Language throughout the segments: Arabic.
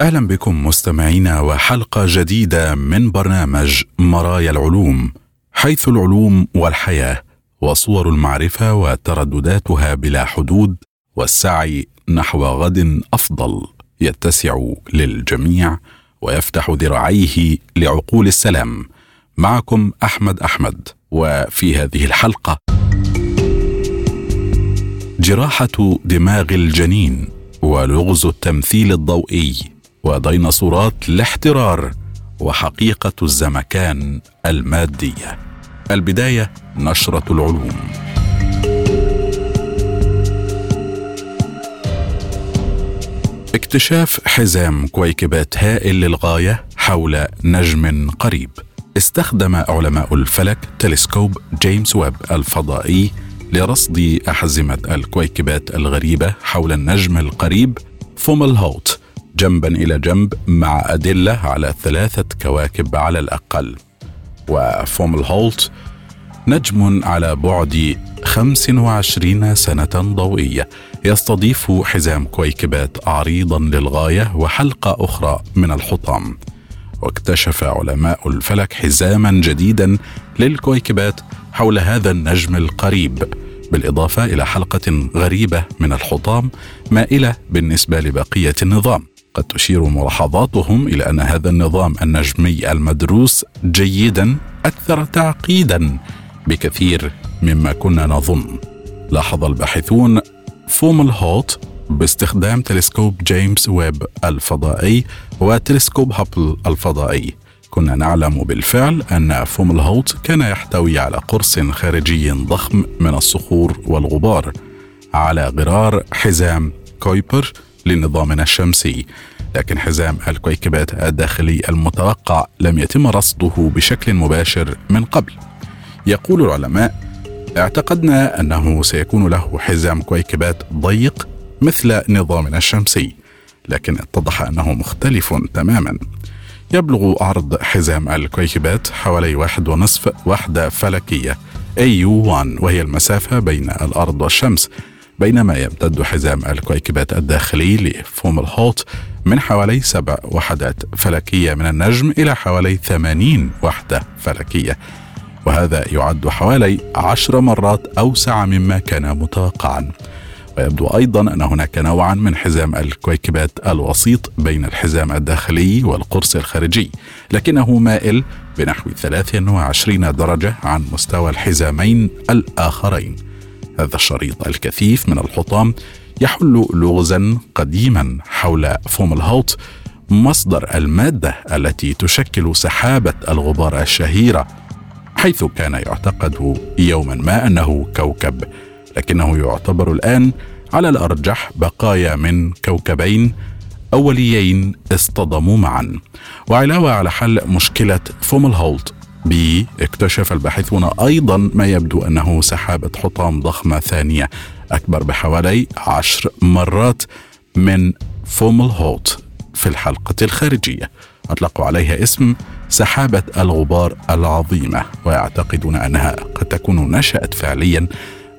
أهلا بكم مستمعينا وحلقة جديدة من برنامج مرايا العلوم حيث العلوم والحياة وصور المعرفة وتردداتها بلا حدود والسعي نحو غد أفضل يتسع للجميع ويفتح ذراعيه لعقول السلام. معكم أحمد أحمد وفي هذه الحلقة جراحة دماغ الجنين ولغز التمثيل الضوئي وديناصورات الاحترار وحقيقة الزمكان المادية. البداية نشرة العلوم. اكتشاف حزام كويكبات هائل للغاية حول نجم قريب. استخدم علماء الفلك تلسكوب جيمس ويب الفضائي لرصد أحزمة الكويكبات الغريبة حول النجم القريب فومالهوت. جنبا إلى جنب مع أدلة على ثلاثة كواكب على الأقل. وفومالهوت نجم على بعد 25 سنة ضوئية. يستضيف حزام كويكبات عريضا للغاية وحلقة أخرى من الحطام. واكتشف علماء الفلك حزاما جديدا للكويكبات حول هذا النجم القريب. بالإضافة إلى حلقة غريبة من الحطام مائلة بالنسبة لبقية النظام. قد تشير ملاحظاتهم إلى أن هذا النظام النجمي المدروس جيدا أكثر تعقيدا بكثير مما كنا نظن. لاحظ الباحثون فومالهوت باستخدام تلسكوب جيمس ويب الفضائي وتلسكوب هابل الفضائي. كنا نعلم بالفعل أن فومالهوت كان يحتوي على قرص خارجي ضخم من الصخور والغبار على غرار حزام كويبر لنظامنا الشمسي. لكن حزام الكويكبات الداخلي المتوقع لم يتم رصده بشكل مباشر من قبل. يقول العلماء اعتقدنا أنه سيكون له حزام كويكبات ضيق مثل نظامنا الشمسي. لكن اتضح أنه مختلف تماما. يبلغ عرض حزام الكويكبات حوالي واحد ونصف وحدة فلكية AU1 وهي المسافة بين الأرض والشمس. بينما يمتد حزام الكويكبات الداخلي لفوم الهوت من حوالي سبع وحدات فلكية من النجم إلى حوالي ثمانين وحدة فلكية. وهذا يعد حوالي عشر مرات أوسع مما كان متوقعا. ويبدو أيضا أن هناك نوعا من حزام الكويكبات الوسيط بين الحزام الداخلي والقرص الخارجي لكنه مائل بنحو 23 درجة عن مستوى الحزامين الآخرين. هذا الشريط الكثيف من الحطام يحل لغزا قديما حول فوم الهوت مصدر المادة التي تشكل سحابة الغبار الشهيرة حيث كان يعتقد يوما ما أنه كوكب لكنه يعتبر الآن على الأرجح بقايا من كوكبين أوليين اصطدموا معا. وعلاوة على حل مشكلة فوملهولت بي اكتشف الباحثون أيضا ما يبدو أنه سحابة حطام ضخمة ثانية أكبر بحوالي عشر مرات من فوملهولت في الحلقة الخارجية. أطلقوا عليها اسم سحابة الغبار العظيمة ويعتقدون أنها قد تكون نشأت فعليا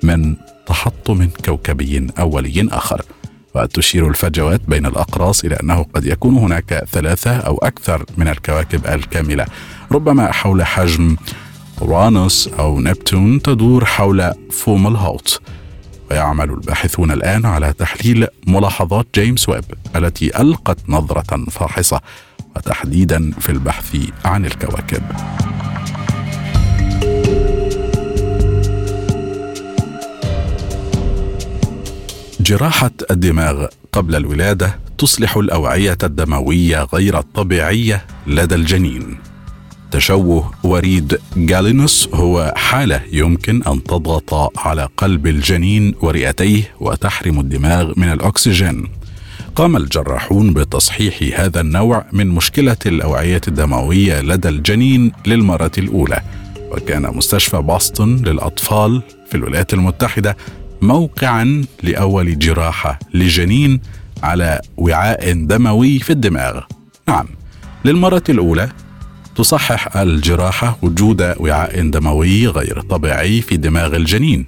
من تحطم كوكبي أولي آخر. وتشير الفجوات بين الأقراص إلى أنه قد يكون هناك ثلاثة أو أكثر من الكواكب الكاملة. ربما حول حجم أورانوس أو نبتون تدور حول فومالهوت. ويعمل الباحثون الآن على تحليل ملاحظات جيمس ويب التي ألقت نظرة فاحصة وتحديدا في البحث عن الكواكب. جراحة الدماغ قبل الولادة تصلح الأوعية الدموية غير الطبيعية لدى الجنين. تشوه وريد جالينوس هو حالة يمكن أن تضغط على قلب الجنين ورئتيه وتحرم الدماغ من الأكسجين. قام الجراحون بتصحيح هذا النوع من مشكلة الأوعية الدموية لدى الجنين للمرة الأولى وكان مستشفى بoston للأطفال في الولايات المتحدة موقعا لأول جراحة لجنين على وعاء دموي في الدماغ. نعم للمرة الأولى تصحح الجراحة وجود وعاء دموي غير طبيعي في دماغ الجنين.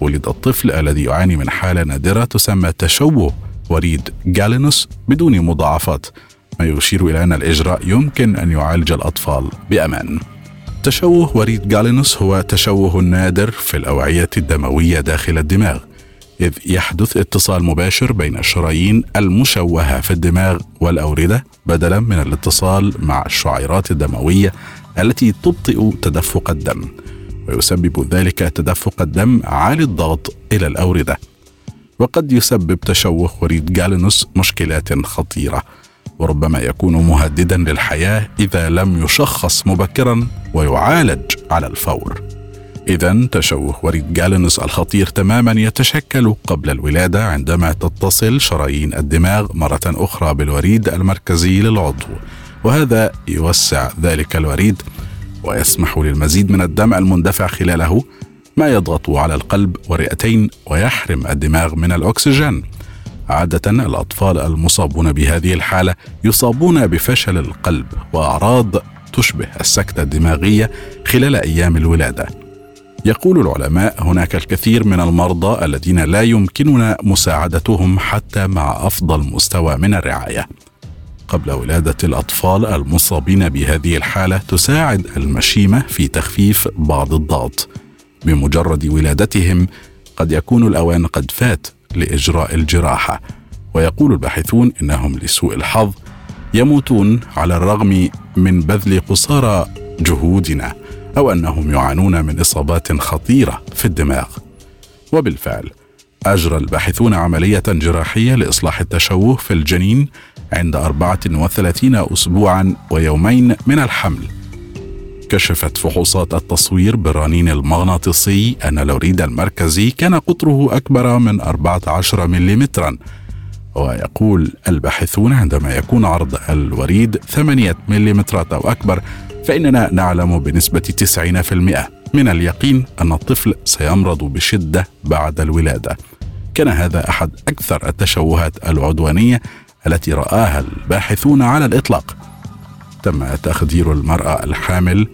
ولد الطفل الذي يعاني من حالة نادرة تسمى تشوه وريد جالينوس بدون مضاعفات. ما يشير إلى أن الإجراء يمكن أن يعالج الأطفال بأمان. تشوه وريد جالينوس هو تشوه نادر في الأوعية الدموية داخل الدماغ. إذ يحدث اتصال مباشر بين الشرايين المشوهة في الدماغ والأوردة بدلا من الاتصال مع الشعيرات الدموية التي تبطئ تدفق الدم ويسبب ذلك تدفق الدم عالي الضغط إلى الأوردة. وقد يسبب تشوه وريد جالينوس مشكلات خطيرة وربما يكون مهددا للحياة إذا لم يشخص مبكرا ويعالج على الفور. إذا تشوه وريد جالينوس الخطير تماما يتشكل قبل الولادة عندما تتصل شرايين الدماغ مرة أخرى بالوريد المركزي للعضو. وهذا يوسع ذلك الوريد ويسمح للمزيد من الدم المندفع خلاله ما يضغط على القلب والرئتين ويحرم الدماغ من الأكسجين. عادة الأطفال المصابون بهذه الحالة يصابون بفشل القلب وأعراض تشبه السكتة الدماغية خلال أيام الولادة. يقول العلماء هناك الكثير من المرضى الذين لا يمكننا مساعدتهم حتى مع أفضل مستوى من الرعاية. قبل ولادة الأطفال المصابين بهذه الحالة تساعد المشيمة في تخفيف بعض الضغط. بمجرد ولادتهم قد يكون الأوان قد فات لإجراء الجراحة. ويقول الباحثون إنهم لسوء الحظ يموتون على الرغم من بذل قصارى جهودنا. أو أنهم يعانون من إصابات خطيرة في الدماغ. وبالفعل أجرى الباحثون عملية جراحية لإصلاح التشوه في الجنين عند 34 اسبوعا ويومين من الحمل. كشفت فحوصات التصوير بالرنين المغناطيسي أن الوريد المركزي كان قطره أكبر من 14 ملم ويقول الباحثون عندما يكون عرض الوريد 8 ملم أو أكبر فإننا نعلم بنسبة 90% من اليقين أن الطفل سيمرض بشدة بعد الولادة. كان هذا أحد أكثر التشوهات العدوانية التي رآها الباحثون على الإطلاق. تم تخدير المرأة الحامل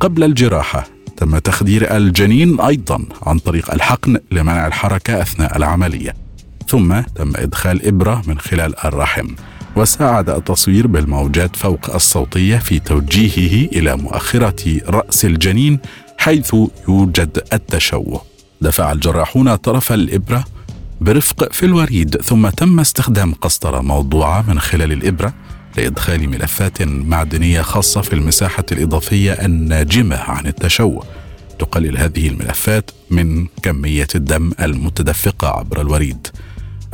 قبل الجراحة تم تخدير الجنين أيضا عن طريق الحقن لمنع الحركة أثناء العملية ثم تم إدخال إبرة من خلال الرحم وساعد التصوير بالموجات فوق الصوتية في توجيهه إلى مؤخرة رأس الجنين حيث يوجد التشوه. دفع الجراحون طرف الإبرة برفق في الوريد ثم تم استخدام قسطرة موضوعة من خلال الإبرة لإدخال ملفات معدنية خاصة في المساحة الإضافية الناجمة عن التشوه. تقلل هذه الملفات من كمية الدم المتدفقة عبر الوريد.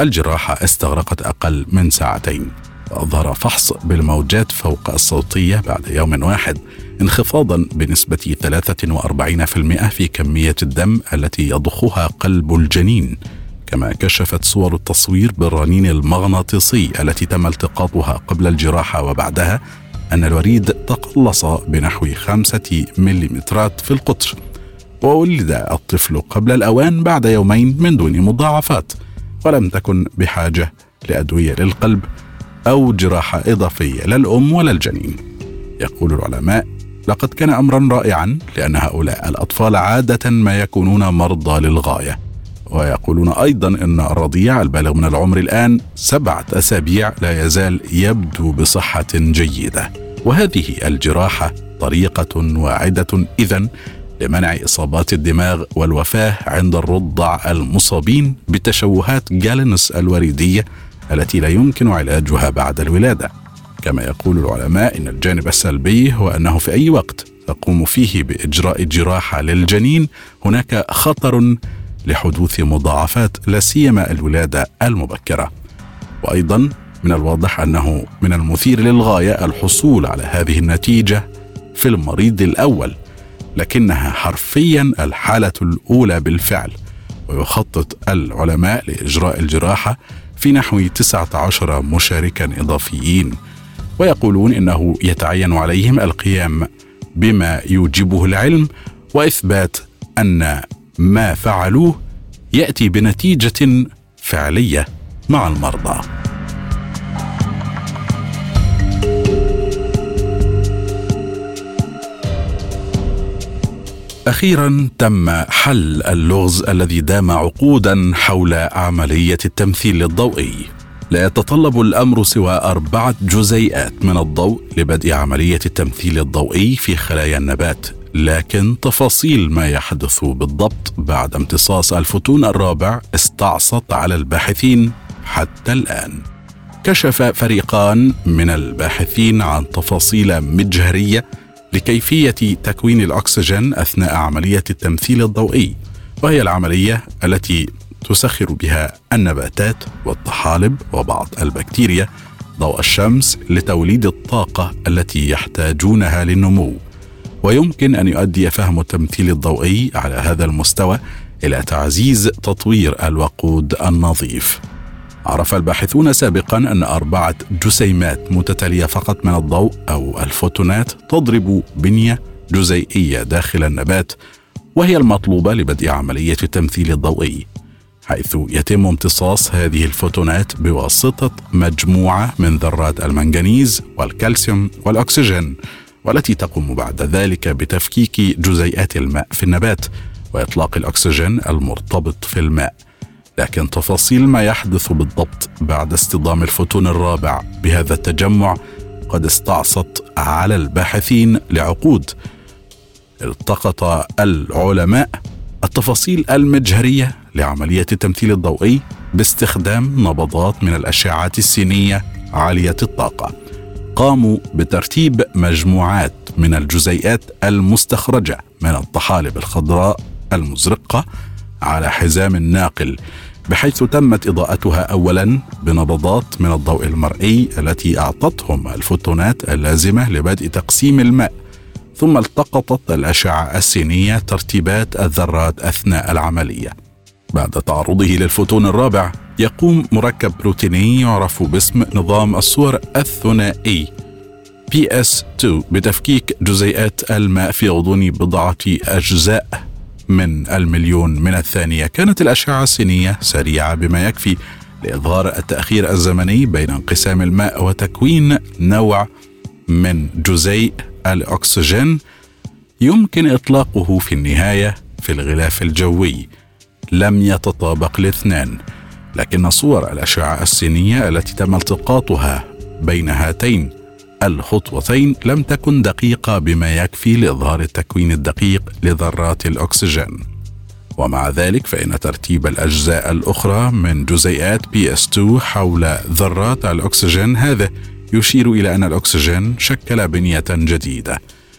الجراحة استغرقت أقل من ساعتين. وأظهر فحص بالموجات فوق الصوتية بعد يوم واحد انخفاضا بنسبة 43% في كمية الدم التي يضخها قلب الجنين كما كشفت صور التصوير بالرنين المغناطيسي التي تم التقاطها قبل الجراحة وبعدها أن الوريد تقلص بنحو خمسة مليمترات في القطر. وولد الطفل قبل الأوان بعد يومين من دون مضاعفات ولم تكن بحاجة لأدوية للقلب. أو جراحة إضافية للأم ولا الجنين. يقول العلماء لقد كان أمرا رائعا لأن هؤلاء الأطفال عادة ما يكونون مرضى للغاية. ويقولون أيضا أن الرضيع البالغ من العمر الآن سبعة أسابيع لا يزال يبدو بصحة جيدة. وهذه الجراحة طريقة واعدة إذا لمنع إصابات الدماغ والوفاة عند الرضع المصابين بتشوهات جالنس الوريدية التي لا يمكن علاجها بعد الولادة. كما يقول العلماء إن الجانب السلبي هو أنه في أي وقت تقوم فيه بإجراء جراحة للجنين هناك خطر لحدوث مضاعفات لا سيما الولادة المبكرة. وأيضا من الواضح أنه من المثير للغاية الحصول على هذه النتيجة في المريض الأول لكنها حرفيا الحالة الأولى بالفعل. ويخطط العلماء لإجراء الجراحة في نحو 19 مشاركا إضافيين ويقولون إنه يتعين عليهم القيام بما يوجبه العلم وإثبات أن ما فعلوه يأتي بنتيجة فعلية مع المرضى. أخيرا تم حل اللغز الذي دام عقودا حول عملية التمثيل الضوئي لا يتطلب الأمر سوى أربعة جزيئات من الضوء لبدء عملية التمثيل الضوئي في خلايا النبات. لكن تفاصيل ما يحدث بالضبط بعد امتصاص الفوتون الرابع استعصت على الباحثين حتى الآن. كشف فريقان من الباحثين عن تفاصيل مجهرية لكيفية تكوين الأكسجين أثناء عملية التمثيل الضوئي وهي العملية التي تسخر بها النباتات والطحالب وبعض البكتيريا ضوء الشمس لتوليد الطاقة التي يحتاجونها للنمو. ويمكن أن يؤدي فهم التمثيل الضوئي على هذا المستوى إلى تعزيز تطوير الوقود النظيف. عرف الباحثون سابقا أن أربعة جسيمات متتالية فقط من الضوء أو الفوتونات تضرب بنية جزيئية داخل النبات وهي المطلوبة لبدء عملية التمثيل الضوئي حيث يتم امتصاص هذه الفوتونات بواسطة مجموعة من ذرات المنغنيز والكالسيوم والأكسجين والتي تقوم بعد ذلك بتفكيك جزيئات الماء في النبات وإطلاق الأكسجين المرتبط في الماء. لكن تفاصيل ما يحدث بالضبط بعد اصطدام الفوتون الرابع بهذا التجمع قد استعصت على الباحثين لعقود. التقط العلماء التفاصيل المجهرية لعملية التمثيل الضوئي باستخدام نبضات من الأشعة السينية عالية الطاقة. قاموا بترتيب مجموعات من الجزيئات المستخرجة من الطحالب الخضراء المزرقة على حزام ناقل بحيث تمت إضاءتها اولا بنبضات من الضوء المرئي التي أعطتهم الفوتونات اللازمة لبدء تقسيم الماء. ثم التقطت الأشعة السينية ترتيبات الذرات أثناء العملية. بعد تعرضه للفوتون الرابع يقوم مركب بروتيني يعرف باسم نظام الصور الثنائي. PS2 بتفكيك جزيئات الماء في غضون بضعة أجزاء. من المليون من الثانية. كانت الأشعة السينية سريعة بما يكفي لإظهار التأخير الزمني بين انقسام الماء وتكوين نوع من جزيء الأكسجين يمكن إطلاقه في النهاية في الغلاف الجوي. لم يتطابق الاثنان لكن صور الأشعة السينية التي تم التقاطها بين هاتين الخطوتين لم تكن دقيقة بما يكفي لإظهار التكوين الدقيق لذرات الأكسجين. ومع ذلك فإن ترتيب الأجزاء الأخرى من جزيئات PS2 حول ذرات الأكسجين هذا يشير إلى أن الأكسجين شكل بنية جديدة.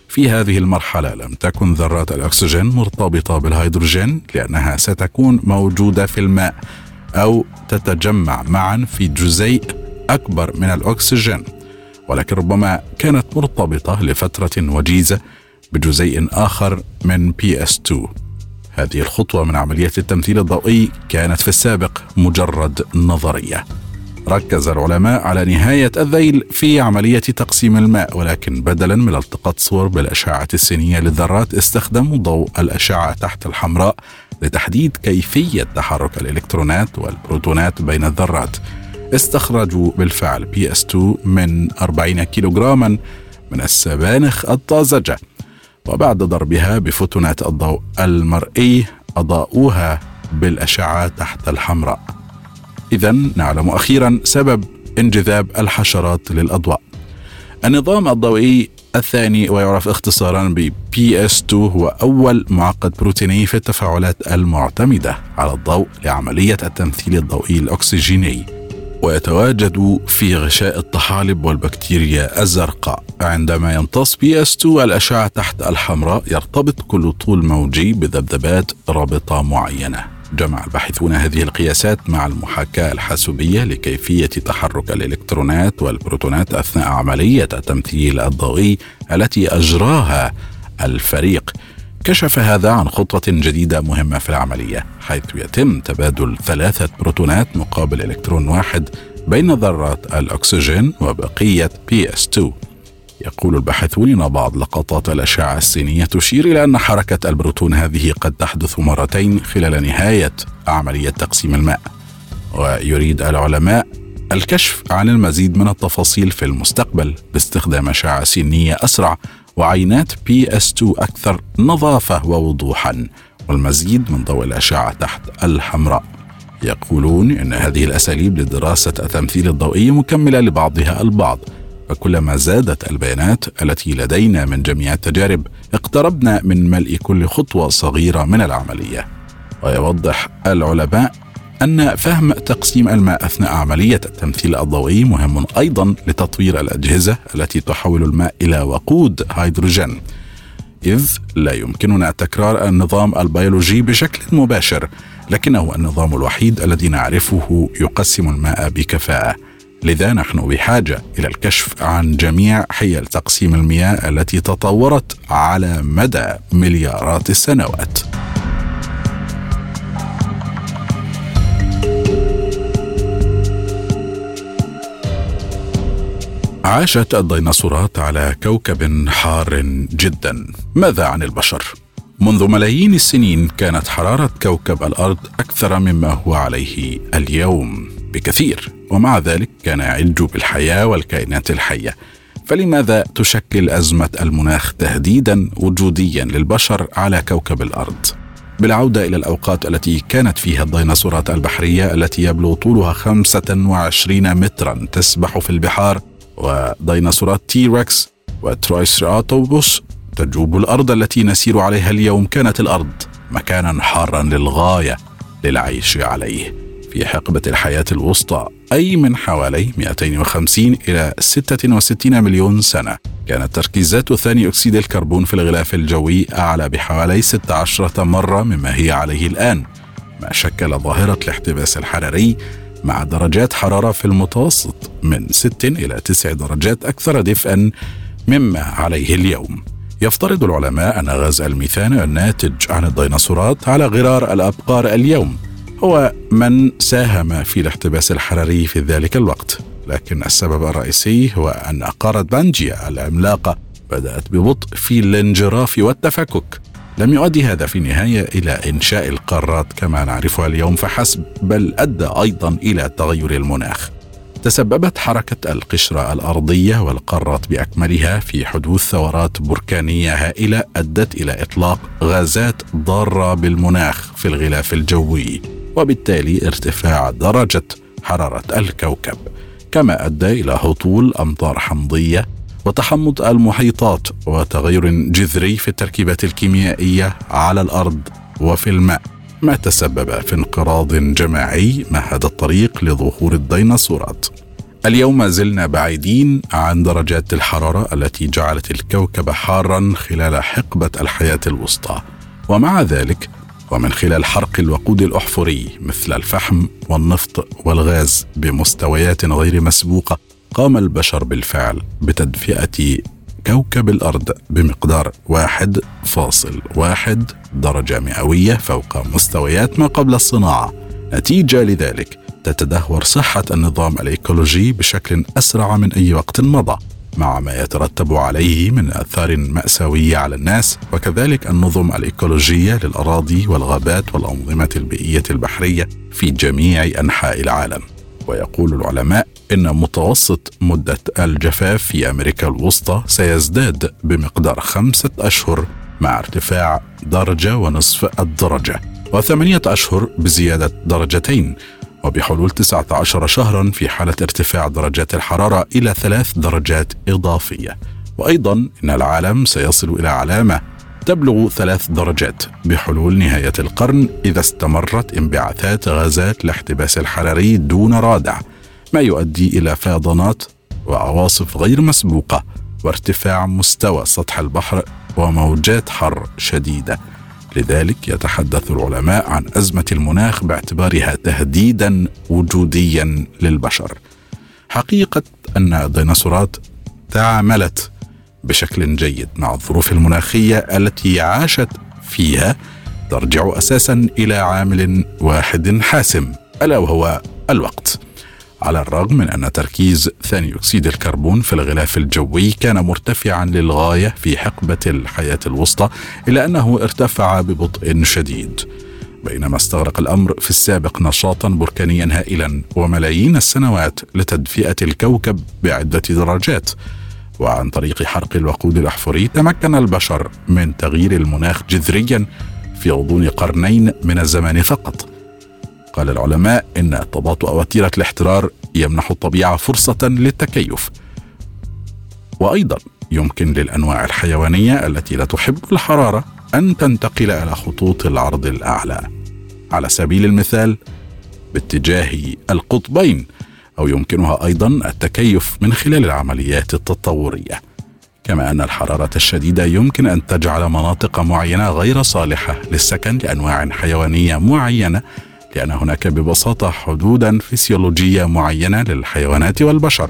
في هذه المرحلة لم تكن ذرات الأكسجين مرتبطة بالهيدروجين لأنها ستكون موجودة في الماء أو تتجمع معا في جزيء أكبر من الأكسجين. ولكن ربما كانت مرتبطة لفترة وجيزة بجزيء آخر من PS2 هذه الخطوة من عملية التمثيل الضوئي كانت في السابق مجرد نظرية. ركز العلماء على نهاية الذيل في عملية تقسيم الماء ولكن بدلا من التقاط صور بالأشعة السينية للذرات استخدموا ضوء الأشعة تحت الحمراء لتحديد كيفية تحرك الإلكترونات والبروتونات بين الذرات. استخرجوا بالفعل PS 2 من 40 كيلوغراما من السبانخ الطازجة. وبعد ضربها بفوتونات الضوء المرئي أضاءوها بالأشعة تحت الحمراء. إذا نعلم أخيرا سبب انجذاب الحشرات للأضواء. النظام الضوئي الثاني ويعرف اختصارا ب PS2 هو أول معقد بروتيني في التفاعلات المعتمدة على الضوء لعملية التمثيل الضوئي الأكسجيني. ويتواجد في غشاء الطحالب والبكتيريا الزرقاء. عندما يمتص PS2 الأشعة تحت الحمراء يرتبط كل طول موجي بذبذبات رابطة معينة. جمع الباحثون هذه القياسات مع المحاكاة الحاسوبية لكيفية تحرك الإلكترونات والبروتونات أثناء عملية التمثيل الضوئي التي أجراها الفريق. كشف هذا عن خطوة جديدة مهمة في العملية حيث يتم تبادل ثلاثة بروتونات مقابل إلكترون واحد بين ذرات الأكسجين وبقية PS2 يقول الباحثون إن بعض لقطات الأشعة السينيه تشير إلى أن حركة البروتون هذه قد تحدث مرتين خلال نهاية عملية تقسيم الماء. ويريد العلماء الكشف عن المزيد من التفاصيل في المستقبل باستخدام أشعة سينيه أسرع وعينات PS2 أكثر نظافة ووضوحا والمزيد من ضوء الأشعة تحت الحمراء. يقولون إن هذه الأساليب لدراسة التمثيل الضوئي مكملة لبعضها البعض فكلما زادت البيانات التي لدينا من جميع التجارب اقتربنا من ملء كل خطوة صغيرة من العملية. ويوضح العلماء أن فهم تقسيم الماء أثناء عملية التمثيل الضوئي مهم أيضا لتطوير الأجهزة التي تحول الماء إلى وقود هيدروجين. إذ لا يمكننا تكرار النظام البيولوجي بشكل مباشر لكنه النظام الوحيد الذي نعرفه يقسم الماء بكفاءة. لذا نحن بحاجة إلى الكشف عن جميع حيل تقسيم المياه التي تطورت على مدى مليارات السنوات. عاشت الديناصورات على كوكب حار جدا. ماذا عن البشر؟ منذ ملايين السنين كانت حرارة كوكب الأرض أكثر مما هو عليه اليوم بكثير. ومع ذلك كان يعج بالحياة والكائنات الحية. فلماذا تشكل أزمة المناخ تهديدا وجوديا للبشر على كوكب الأرض؟ بالعودة إلى الأوقات التي كانت فيها الديناصورات البحرية التي يبلغ طولها 25 مترا تسبح في البحار وديناصورات T-Rex وترايسيراتوبس تجوب الأرض التي نسير عليها اليوم كانت الأرض مكانا حارا للغاية للعيش عليه. في حقبة الحياة الوسطى أي من حوالي 250 إلى 66 مليون سنة كانت تركيزات ثاني أكسيد الكربون في الغلاف الجوي أعلى بحوالي 16 مرة مما هي عليه الآن. مما شكل ظاهرة الاحتباس الحراري مع درجات حرارة في المتوسط من 6 إلى 9 درجات أكثر دفئا مما عليه اليوم. يفترض العلماء أن غاز الميثان الناتج عن الديناصورات على غرار الأبقار اليوم هو من ساهم في الاحتباس الحراري في ذلك الوقت لكن السبب الرئيسي هو أن قارة بانجيا العملاقة بدأت ببطء في الانجراف والتفكك. لم يؤدي هذا في النهاية إلى إنشاء القارات كما نعرفها اليوم فحسب بل أدى أيضا إلى تغير المناخ. تسببت حركة القشرة الأرضية والقارات بأكملها في حدوث ثورات بركانية هائلة أدت إلى إطلاق غازات ضارة بالمناخ في الغلاف الجوي وبالتالي ارتفاع درجة حرارة الكوكب. كما أدى إلى هطول أمطار حمضية وتحمض المحيطات وتغير جذري في التركيبات الكيميائية على الأرض وفي الماء. ما تسبب في انقراض جماعي مهد الطريق لظهور الديناصورات. اليوم ما زلنا بعيدين عن درجات الحرارة التي جعلت الكوكب حارا خلال حقبة الحياة الوسطى. ومع ذلك ومن خلال حرق الوقود الأحفوري مثل الفحم والنفط والغاز بمستويات غير مسبوقة قام البشر بالفعل بتدفئة كوكب الأرض بمقدار 1.1 درجة مئوية فوق مستويات ما قبل الصناعة. نتيجة لذلك تتدهور صحة النظام الإيكولوجي بشكل أسرع من أي وقت مضى مع ما يترتب عليه من آثار مأساوية على الناس وكذلك النظم الإيكولوجية للأراضي والغابات والأنظمة البيئية البحرية في جميع أنحاء العالم. ويقول العلماء إن متوسط مدة الجفاف في أمريكا الوسطى سيزداد بمقدار خمسة أشهر مع ارتفاع درجة ونصف الدرجة وثمانية أشهر بزيادة درجتين وبحلول 19 شهرا في حالة ارتفاع درجات الحرارة إلى ثلاث درجات إضافية. وأيضا إن العالم سيصل إلى علامة تبلغ ثلاث درجات بحلول نهاية القرن إذا استمرت انبعاثات غازات الاحتباس الحراري دون رادع ما يؤدي إلى فيضانات وعواصف غير مسبوقة وارتفاع مستوى سطح البحر وموجات حر شديدة. لذلك يتحدث العلماء عن أزمة المناخ باعتبارها تهديدا وجوديا للبشر. حقيقة أن الديناصورات تعاملت بشكل جيد مع الظروف المناخية التي عاشت فيها ترجع أساسا إلى عامل واحد حاسم ألا وهو الوقت. على الرغم من أن تركيز ثاني أكسيد الكربون في الغلاف الجوي كان مرتفعا للغاية في حقبة الحياة الوسطى الا أنه ارتفع ببطء شديد. بينما استغرق الأمر في السابق نشاطا بركانيا هائلا وملايين السنوات لتدفئة الكوكب بعدة درجات. وعن طريق حرق الوقود الأحفوري تمكن البشر من تغيير المناخ جذريا في غضون قرنين من الزمان فقط. قال العلماء إن تباطؤ وتيره الاحترار يمنح الطبيعة فرصة للتكيف. وأيضا يمكن للأنواع الحيوانية التي لا تحب الحرارة أن تنتقل إلى خطوط العرض الأعلى. على سبيل المثال باتجاه القطبين أو يمكنها أيضا التكيف من خلال العمليات التطورية. كما أن الحرارة الشديدة يمكن أن تجعل مناطق معينة غير صالحة للسكن لأنواع حيوانية معينة لأن هناك ببساطة حدودا فسيولوجية معينة للحيوانات والبشر.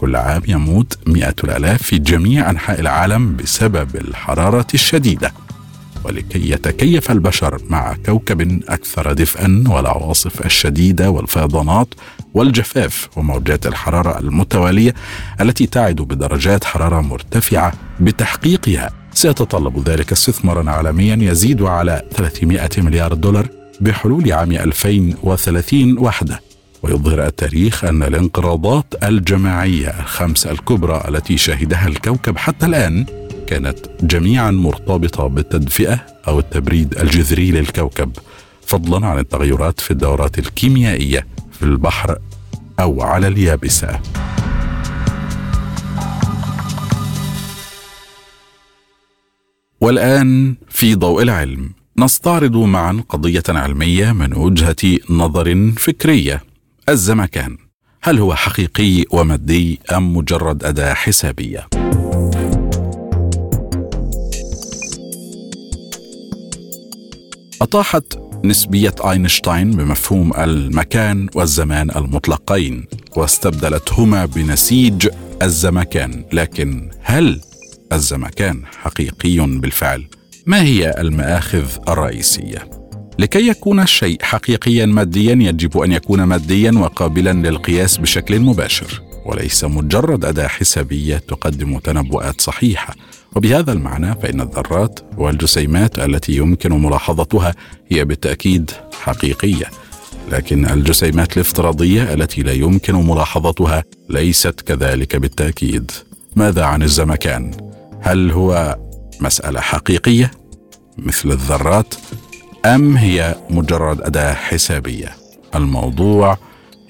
كل عام يموت مئة الآلاف في جميع أنحاء العالم بسبب الحرارة الشديدة. ولكي يتكيف البشر مع كوكب أكثر دفئا والعواصف الشديدة والفيضانات والجفاف وموجات الحرارة المتوالية التي تعد بدرجات حرارة مرتفعة بتحقيقها. سيتطلب ذلك استثمارا عالميا يزيد على 300 مليار دولار بحلول عام 2030 وحده. ويظهر التاريخ أن الانقراضات الجماعية الخمس الكبرى التي شهدها الكوكب حتى الآن كانت جميعا مرتبطة بالتدفئة أو التبريد الجذري للكوكب فضلا عن التغيرات في الدورات الكيميائية في البحر أو على اليابسة. والآن في ضوء العلم. نستعرض معا قضية علمية من وجهة نظر فكرية الزمكان. هل هو حقيقي ومادي أم مجرد أداة حسابية؟ أطاحت نسبية أينشتاين بمفهوم المكان والزمان المطلقين واستبدلتهما بنسيج الزمكان لكن هل الزمكان حقيقي بالفعل؟ ما هي المآخذ الرئيسية؟ لكي يكون الشيء حقيقيا ماديا يجب أن يكون ماديا وقابلا للقياس بشكل مباشر وليس مجرد أداة حسابية تقدم تنبؤات صحيحة. وبهذا المعنى فإن الذرات والجسيمات التي يمكن ملاحظتها هي بالتأكيد حقيقية لكن الجسيمات الافتراضية التي لا يمكن ملاحظتها ليست كذلك بالتأكيد ماذا عن الزمكان؟ هل هو مسألة حقيقية مثل الذرات أم هي مجرد أداة حسابية؟ الموضوع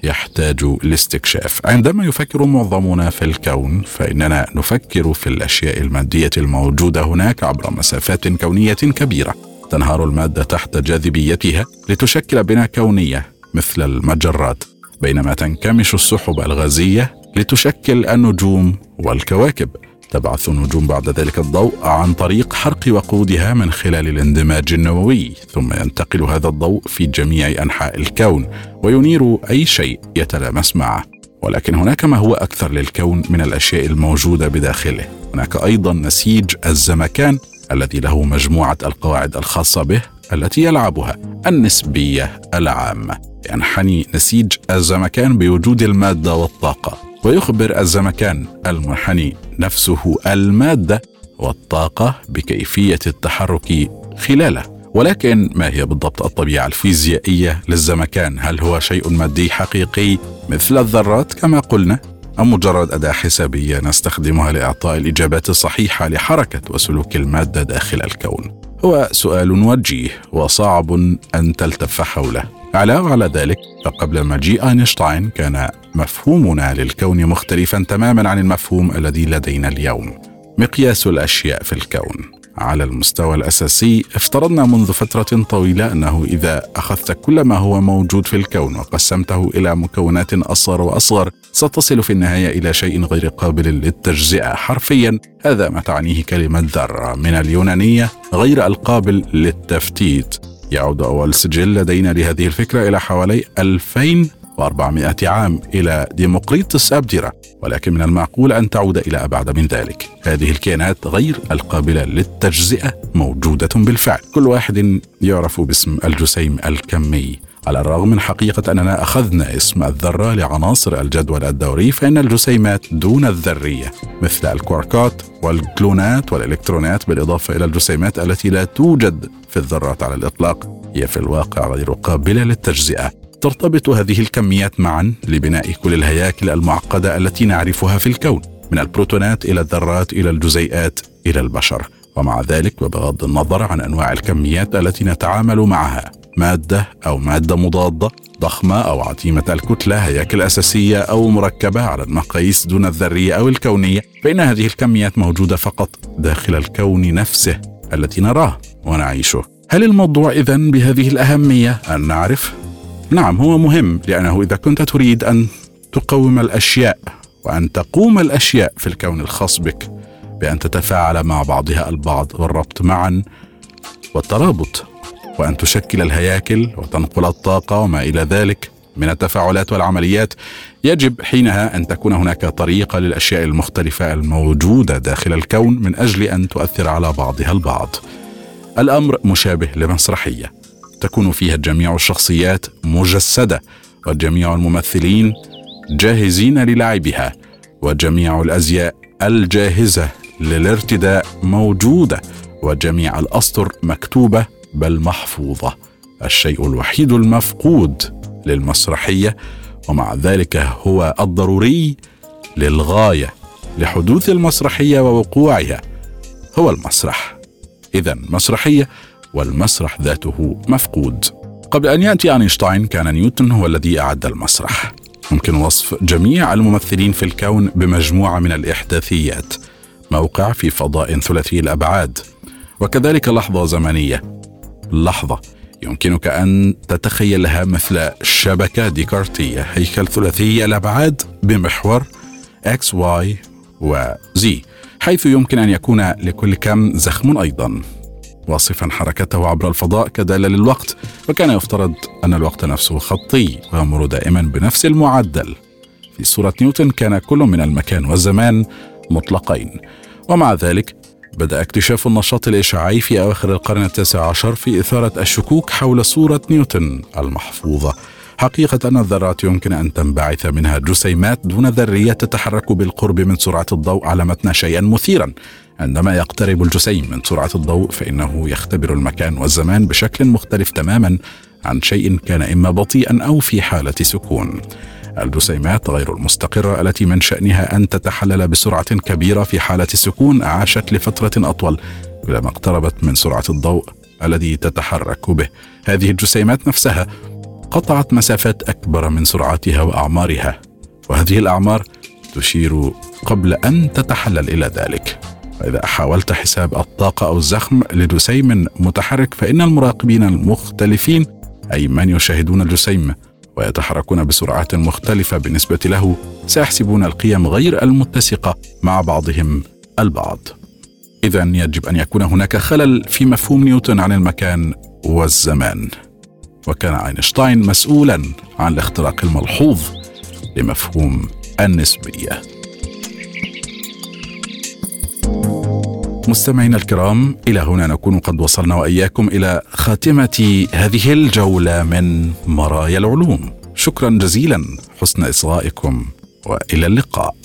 يحتاج لاستكشاف. عندما يفكر معظمنا في الكون فإننا نفكر في الأشياء المادية الموجودة هناك عبر مسافات كونية كبيرة. تنهار المادة تحت جاذبيتها لتشكل بناء كونية مثل المجرات بينما تنكمش السحب الغازية لتشكل النجوم والكواكب. تبعث النجوم بعد ذلك الضوء عن طريق حرق وقودها من خلال الاندماج النووي ثم ينتقل هذا الضوء في جميع أنحاء الكون وينير أي شيء يتلامس معه ولكن هناك ما هو أكثر للكون من الأشياء الموجودة بداخله. هناك أيضا نسيج الزمكان الذي له مجموعة القواعد الخاصة به التي يلعبها النسبية العامة. ينحني نسيج الزمكان بوجود المادة والطاقة. ويخبر الزمكان المنحني نفسه المادة والطاقة بكيفية التحرك خلاله. ولكن ما هي بالضبط الطبيعة الفيزيائية للزمكان؟ هل هو شيء مادي حقيقي مثل الذرات كما قلنا؟ أم مجرد أداة حسابية نستخدمها لإعطاء الإجابات الصحيحة لحركة وسلوك المادة داخل الكون؟ هو سؤال وجيه وصعب أن تلتف حوله. علاوه على ذلك فقبل مجيء أينشتاين كان مفهومنا للكون مختلفا تماما عن المفهوم الذي لدينا اليوم. مقياس الأشياء في الكون. على المستوى الأساسي افترضنا منذ فترة طويلة أنه إذا أخذت كل ما هو موجود في الكون وقسمته إلى مكونات أصغر وأصغر ستصل في النهاية إلى شيء غير قابل للتجزئة. حرفيا هذا ما تعنيه كلمة ذرة من اليونانية غير القابل للتفتيت. يعود أول سجل لدينا لهذه الفكرة إلى حوالي 2400 عام إلى ديمقريطس أبدرة ولكن من المعقول أن تعود إلى أبعد من ذلك. هذه الكائنات غير القابلة للتجزئة موجودة بالفعل. كل واحد يعرف باسم الجسيم الكمي. على الرغم من حقيقة أننا أخذنا اسم الذرة لعناصر الجدول الدوري فإن الجسيمات دون الذرية مثل الكواركات والكلونات والإلكترونات بالإضافة إلى الجسيمات التي لا توجد في الذرات على الإطلاق هي في الواقع غير قابلة للتجزئة. ترتبط هذه الكميات معا لبناء كل الهياكل المعقدة التي نعرفها في الكون من البروتونات إلى الذرات إلى الجزيئات إلى البشر. ومع ذلك وبغض النظر عن أنواع الكميات التي نتعامل معها مادة أو مادة مضادة ضخمة أو عظيمه الكتلة هياكل أساسية أو مركبة على المقاييس دون الذرية أو الكونية. فإن هذه الكميات موجودة فقط داخل الكون نفسه الذي نراه ونعيشه. هل الموضوع اذا بهذه الأهمية؟ أن نعرف؟ نعم هو مهم لأنه إذا كنت تريد أن تقوم الأشياء وأن تقوم الأشياء في الكون الخاص بك بأن تتفاعل مع بعضها البعض والربط معا والترابط. وأن تشكل الهياكل وتنقل الطاقة وما إلى ذلك من التفاعلات والعمليات يجب حينها أن تكون هناك طريقة للأشياء المختلفة الموجودة داخل الكون من أجل أن تؤثر على بعضها البعض. الأمر مشابه لمسرحية تكون فيها جميع الشخصيات مجسدة وجميع الممثلين جاهزين للعبها وجميع الأزياء الجاهزة للارتداء موجودة وجميع الأسطر مكتوبة بل محفوظة الشيء الوحيد المفقود للمسرحية ومع ذلك هو الضروري للغاية لحدوث المسرحية ووقوعها هو المسرح. اذا مسرحية والمسرح ذاته مفقود. قبل أن يأتي أينشتاين كان نيوتن هو الذي أعد المسرح. يمكن وصف جميع الممثلين في الكون بمجموعة من الإحداثيات موقع في فضاء ثلاثي الأبعاد وكذلك لحظة زمنية. لحظة. يمكنك أن تتخيلها مثل شبكة ديكارتية هيكل ثلاثي الأبعاد بمحور X, Y و Z حيث يمكن أن يكون لكل كم زخم أيضا. واصفا حركته عبر الفضاء كدالة للوقت وكان يفترض أن الوقت نفسه خطي ويمر دائما بنفس المعدل. في صورة نيوتن كان كل من المكان والزمان مطلقين. ومع ذلك بدأ اكتشاف النشاط الإشعاعي في أواخر القرن التاسع عشر في إثارة الشكوك حول صورة نيوتن المحفوظة. حقيقة أن الذرات يمكن أن تنبعث منها جسيمات دون ذرية تتحرك بالقرب من سرعة الضوء علمتنا شيئا مثيرا. عندما يقترب الجسيم من سرعة الضوء فإنه يختبر المكان والزمان بشكل مختلف تماما عن شيء كان إما بطيئا أو في حالة سكون. الجسيمات غير المستقرة التي من شأنها أن تتحلل بسرعة كبيرة في حالة السكون عاشت لفترة أطول كلما اقتربت من سرعة الضوء الذي تتحرك به. هذه الجسيمات نفسها قطعت مسافات أكبر من سرعتها وأعمارها وهذه الأعمار تشير قبل أن تتحلل إلى ذلك. فإذا حاولت حساب الطاقة أو الزخم لجسيم متحرك فإن المراقبين المختلفين أي من يشاهدون الجسيم ويتحركون بسرعات مختلفة بالنسبة له سيحسبون القيم غير المتسقة مع بعضهم البعض. اذا يجب أن يكون هناك خلل في مفهوم نيوتن عن المكان والزمان. وكان أينشتاين مسؤولا عن الاختراق الملحوظ لمفهوم النسبية. مستمعينا الكرام إلى هنا نكون قد وصلنا وإياكم إلى خاتمة هذه الجولة من مرايا العلوم. شكرا جزيلا حسن إصغائكم وإلى اللقاء.